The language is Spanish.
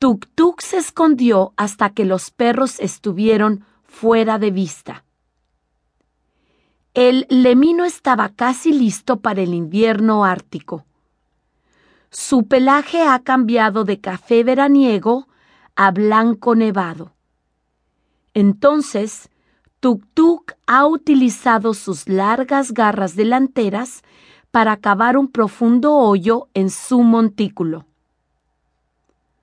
Tuk Tuk se escondió hasta que los perros estuvieron fuera de vista. El lemino estaba casi listo para el invierno ártico. Su pelaje ha cambiado de café veraniego a blanco nevado. Entonces, Tuk Tuk ha utilizado sus largas garras delanteras para cavar un profundo hoyo en su montículo.